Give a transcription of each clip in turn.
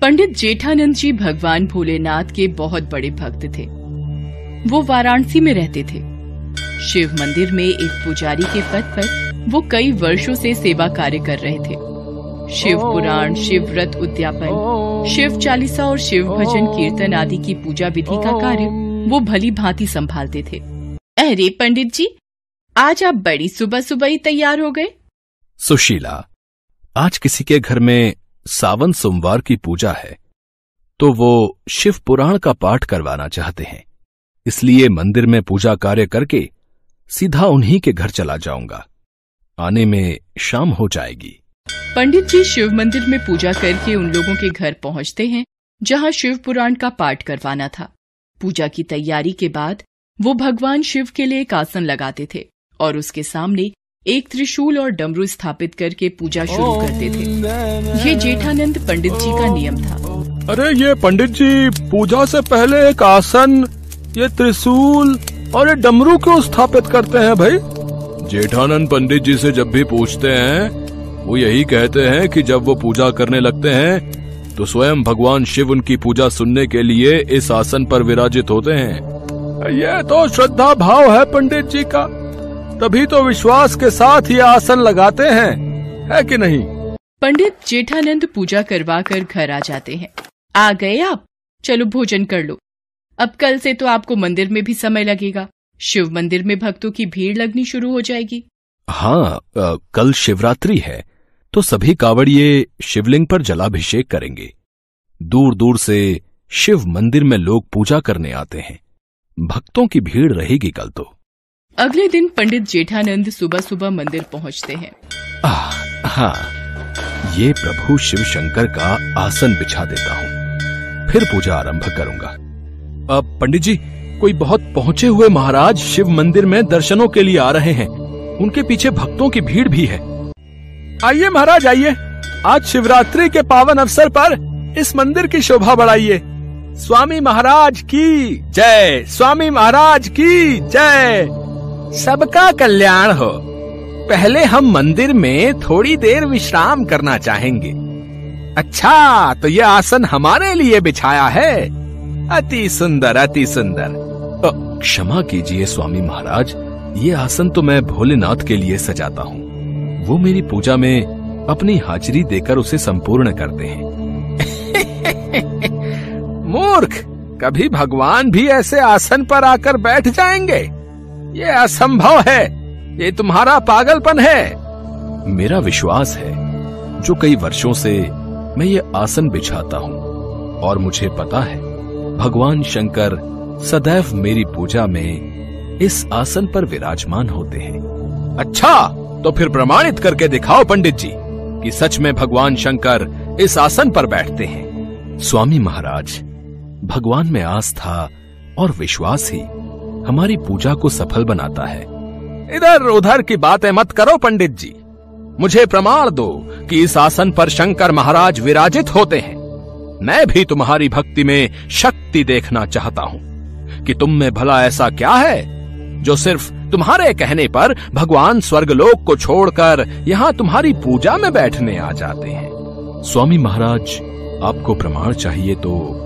पंडित जेठानंद जी भगवान भोलेनाथ के बहुत बड़े भक्त थे। वो वाराणसी में रहते थे। शिव मंदिर में एक पुजारी के पद पर वो कई वर्षों से सेवा कार्य कर रहे थे। शिव पुराण शिव व्रत उद्यापन शिव चालीसा और शिव भजन कीर्तन आदि की पूजा विधि का कार्य वो भली भांति संभालते थे। अरे पंडित जी आज आप बड़ी सुबह सुबह ही तैयार हो गए। सुशीला आज किसी के घर में सावन सोमवार की पूजा है तो वो शिव पुराण का पाठ करवाना चाहते हैं। इसलिए मंदिर में पूजा कार्य करके सीधा उन्हीं के घर चला जाऊँगा। आने में शाम हो जाएगी। पंडित जी शिव मंदिर में पूजा करके उन लोगों के घर पहुँचते हैं, जहाँ शिव पुराण का पाठ करवाना था। पूजा की तैयारी के बाद वो भगवान शिव के लिए एक आसन लगाते थे और उसके सामने एक त्रिशूल और डमरू स्थापित करके पूजा शुरू करते थे। ये जेठानंद पंडित जी का नियम था। अरे ये पंडित जी पूजा से पहले एक आसन ये त्रिशूल और ये डमरू क्यों स्थापित करते हैं भाई? जेठानंद पंडित जी से जब भी पूछते हैं वो यही कहते हैं कि जब वो पूजा करने लगते हैं तो स्वयं भगवान शिव उनकी पूजा सुनने के लिए इस आसन पर विराजित होते हैं। ये तो श्रद्धा भाव है पंडित जी का। तभी तो विश्वास के साथ ये आसन लगाते हैं। है कि नहीं? पंडित जेठानंद पूजा करवा कर घर आ जाते हैं। आ गए आप? चलो भोजन कर लो। अब कल से तो आपको मंदिर में भी समय लगेगा। शिव मंदिर में भक्तों की भीड़ लगनी शुरू हो जाएगी। हाँ आ, कल शिवरात्रि है तो सभी कावड़िए शिवलिंग पर जलाभिषेक करेंगे। दूर दूर से शिव मंदिर में लोग पूजा करने आते हैं। भक्तों की भीड़ रहेगी कल तो। अगले दिन पंडित जेठानंद सुबह सुबह मंदिर पहुँचते हैं। हाँ ये प्रभु शिव शंकर का आसन बिछा देता हूँ। फिर पूजा आरंभ करूँगा। अब पंडित जी, कोई बहुत पहुँचे हुए महाराज शिव मंदिर में दर्शनों के लिए आ रहे हैं। उनके पीछे भक्तों की भीड़ भी है। आइए महाराज, आइए। आज शिवरात्रि के पावन अवसर पर इस मंदिर की शोभा बढ़ाइए। स्वामी महाराज की जय। स्वामी महाराज की जय। सबका कल्याण हो। पहले हम मंदिर में थोड़ी देर विश्राम करना चाहेंगे। अच्छा तो यह आसन हमारे लिए बिछाया है। अति सुंदर अति सुंदर। क्षमा कीजिए स्वामी महाराज, ये आसन तो मैं भोलेनाथ के लिए सजाता हूँ। वो मेरी पूजा में अपनी हाजिरी देकर उसे संपूर्ण करते हैं। मूर्ख, कभी भगवान भी ऐसे आसन पर आकर बैठ जाएँगे? ये असंभव है। ये तुम्हारा पागलपन है। मेरा विश्वास है जो कई वर्षों से मैं ये आसन बिछाता हूँ और मुझे पता है भगवान शंकर सदैव मेरी पूजा में इस आसन पर विराजमान होते हैं। अच्छा तो फिर प्रमाणित करके दिखाओ पंडित जी कि सच में भगवान शंकर इस आसन पर बैठते हैं। स्वामी महाराज भगवान में आस्था और विश्वास ही हमारी पूजा को सफल बनाता है। इधर उधर की बातें मत करो, पंडित जी। मुझे प्रमाण दो कि इस आसन पर शंकर महाराज विराजित होते हैं। मैं भी तुम्हारी भक्ति में शक्ति देखना चाहता हूँ। कि तुम में भला ऐसा क्या है, जो सिर्फ़ तुम्हारे कहने पर भगवान स्वर्गलोक को छोड़कर यहाँ तुम्हारी पूजा में बैठने आ जाते हैं। स्वामी महाराज, आपको प्रमाण चाहिए तो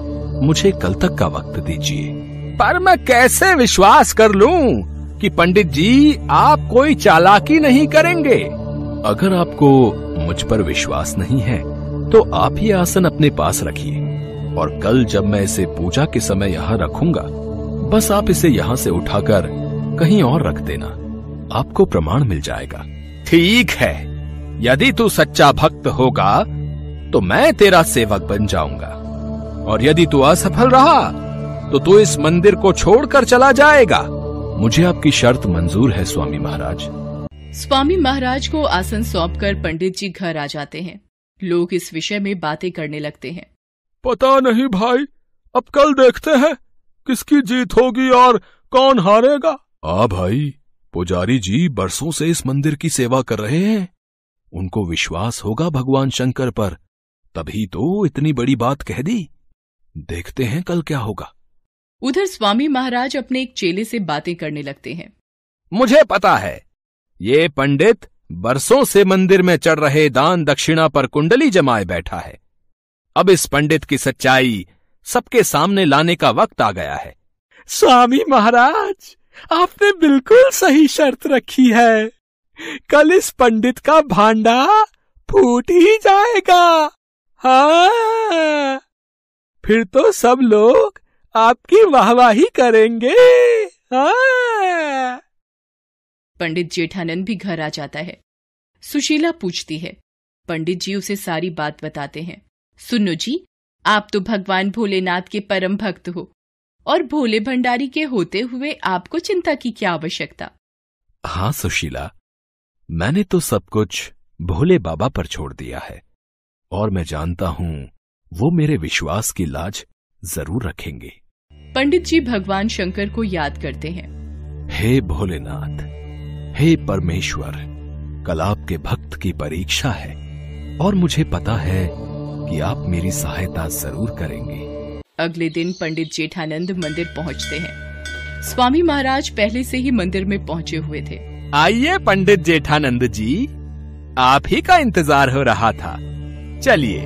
मुझे कल तक का वक्त दीजिए। पर मैं कैसे विश्वास कर लूँ कि पंडित जी आप कोई चालाकी नहीं करेंगे? अगर आपको मुझ पर विश्वास नहीं है तो आप ये आसन अपने पास रखिए। और कल जब मैं इसे पूजा के समय यहाँ रखूँगा बस आप इसे यहाँ से उठाकर कहीं और रख देना। आपको प्रमाण मिल जाएगा। ठीक है। यदि तू सच्चा भक्त होगा तो मैं तेरा सेवक बन जाऊँगा। और यदि तू असफल रहा तो तू इस मंदिर को छोड़कर चला जाएगा। मुझे आपकी शर्त मंजूर है स्वामी महाराज। स्वामी महाराज को आसन सौंपकर पंडित जी घर आ जाते हैं। लोग इस विषय में बातें करने लगते हैं। पता नहीं भाई अब कल देखते हैं किसकी जीत होगी और कौन हारेगा। आ भाई पुजारी जी बरसों से इस मंदिर की सेवा कर रहे हैं। उनको विश्वास होगा भगवान शंकर पर। तभी तो इतनी बड़ी बात कह दी। देखते हैं कल क्या होगा। उधर स्वामी महाराज अपने एक चेले से बातें करने लगते हैं। मुझे पता है ये पंडित बरसों से मंदिर में चढ़ रहे दान दक्षिणा पर कुंडली जमाए बैठा है। अब इस पंडित की सच्चाई सबके सामने लाने का वक्त आ गया है। स्वामी महाराज आपने बिल्कुल सही शर्त रखी है। कल इस पंडित का भांडा फूट ही जाएगा। हाँ। फिर तो सब लोग आपकी वाहवाही करेंगे। हाँ। पंडित जेठानंद भी घर आ जाता है। सुशीला पूछती है। पंडित जी उसे सारी बात बताते हैं। सुनो जी आप तो भगवान भोलेनाथ के परम भक्त हो और भोले भंडारी के होते हुए आपको चिंता की क्या आवश्यकता? हाँ सुशीला मैंने तो सब कुछ भोले बाबा पर छोड़ दिया है और मैं जानता हूँ वो मेरे विश्वास की लाज ज़रूर रखेंगे। पंडित जी भगवान शंकर को याद करते हैं। हे भोलेनाथ हे परमेश्वर कल आपके भक्त की परीक्षा है और मुझे पता है कि आप मेरी सहायता ज़रूर करेंगे। अगले दिन पंडित जेठानंद मंदिर पहुँचते हैं। स्वामी महाराज पहले से ही मंदिर में पहुँचे हुए थे। आइए पंडित जेठानंद जी आप ही का इंतज़ार हो रहा था। चलिए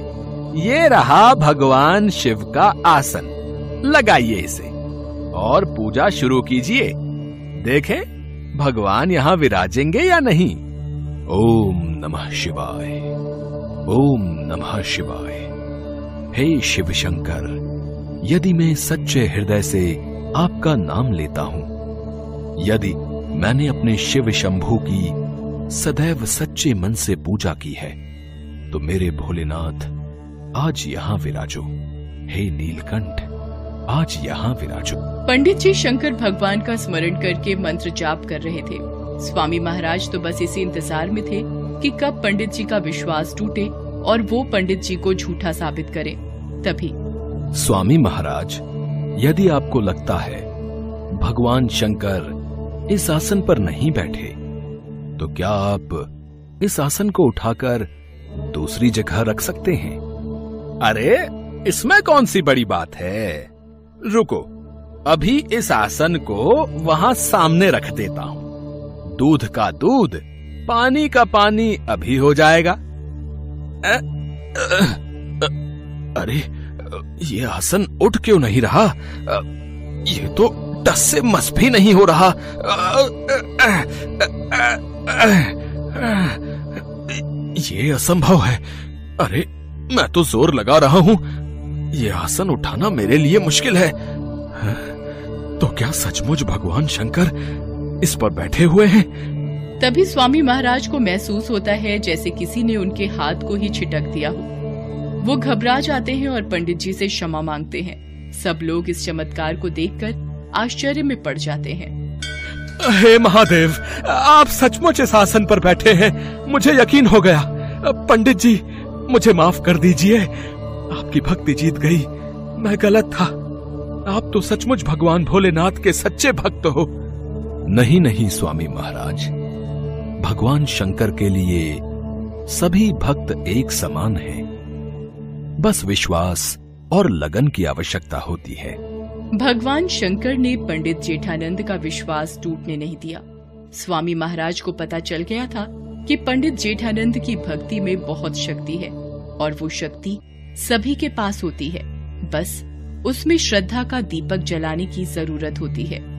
ये रहा भगवान शिव का आसन। लगाइए इसे। और पूजा शुरू कीजिए। देखें, भगवान यहाँ विराजेंगे या नहीं? ओम नमः शिवाय। ओम नमः शिवाय। हे शिव शंकर, यदि मैं सच्चे हृदय से आपका नाम लेता हूँ, यदि मैंने अपने शिव शंभु की सदैव सच्चे मन से पूजा की है तो मेरे भोलेनाथ आज यहाँ विराजो। हे नीलकंठ आज यहाँ विराजो। पंडित जी शंकर भगवान का स्मरण करके मंत्र जाप कर रहे थे। स्वामी महाराज तो बस इसी इंतज़ार में थे कि कब पंडित जी का विश्वास टूटे और वो पंडित जी को झूठा साबित करे। तभी स्वामी महाराज यदि आपको लगता है भगवान शंकर इस आसन पर नहीं बैठे तो क्या आप इस आसन को उठाकर दूसरी जगह रख सकते हैं? अरे इसमें कौन सी बड़ी बात है? रुको अभी इस आसन को वहाँ सामने रख देता हूँ। दूध का दूध पानी का पानी अभी हो जाएगा। अ, अ, अरे ये आसन उठ क्यों नहीं रहा? ये तो टस से मस भी नहीं हो रहा। ये असंभव है। अरे मैं तो ज़ोर लगा रहा हूँ। ये आसन उठाना मेरे लिए मुश्किल है। तो क्या सचमुच भगवान शंकर इस पर बैठे हुए हैं? तभी स्वामी महाराज को महसूस होता है जैसे किसी ने उनके हाथ को ही छिटक दिया हो। वो घबरा जाते हैं और पंडित जी से क्षमा मांगते हैं। सब लोग इस चमत्कार को देखकर आश्चर्य में पड़ जाते हैं। हे महादेव आप सचमुच इस आसन पर बैठे हैं। मुझे यकीन हो गया। पंडित जी मुझे माफ़ कर दीजिए। आपकी भक्ति जीत गई। मैं गलत था। आप तो सचमुच भगवान भोलेनाथ के सच्चे भक्त हो। नहीं नहीं स्वामी महाराज। भगवान शंकर के लिए सभी भक्त एक समान हैं। बस विश्वास और लगन की आवश्यकता होती है। भगवान शंकर ने पंडित जेठानंद का विश्वास टूटने नहीं दिया। स्वामी महाराज को पता चल गया था कि पंडित जेठानंद की भक्ति में बहुत शक्ति है और वो शक्ति सभी के पास होती है। बस, उसमें श्रद्धा का दीपक जलाने की ज़रूरत होती है।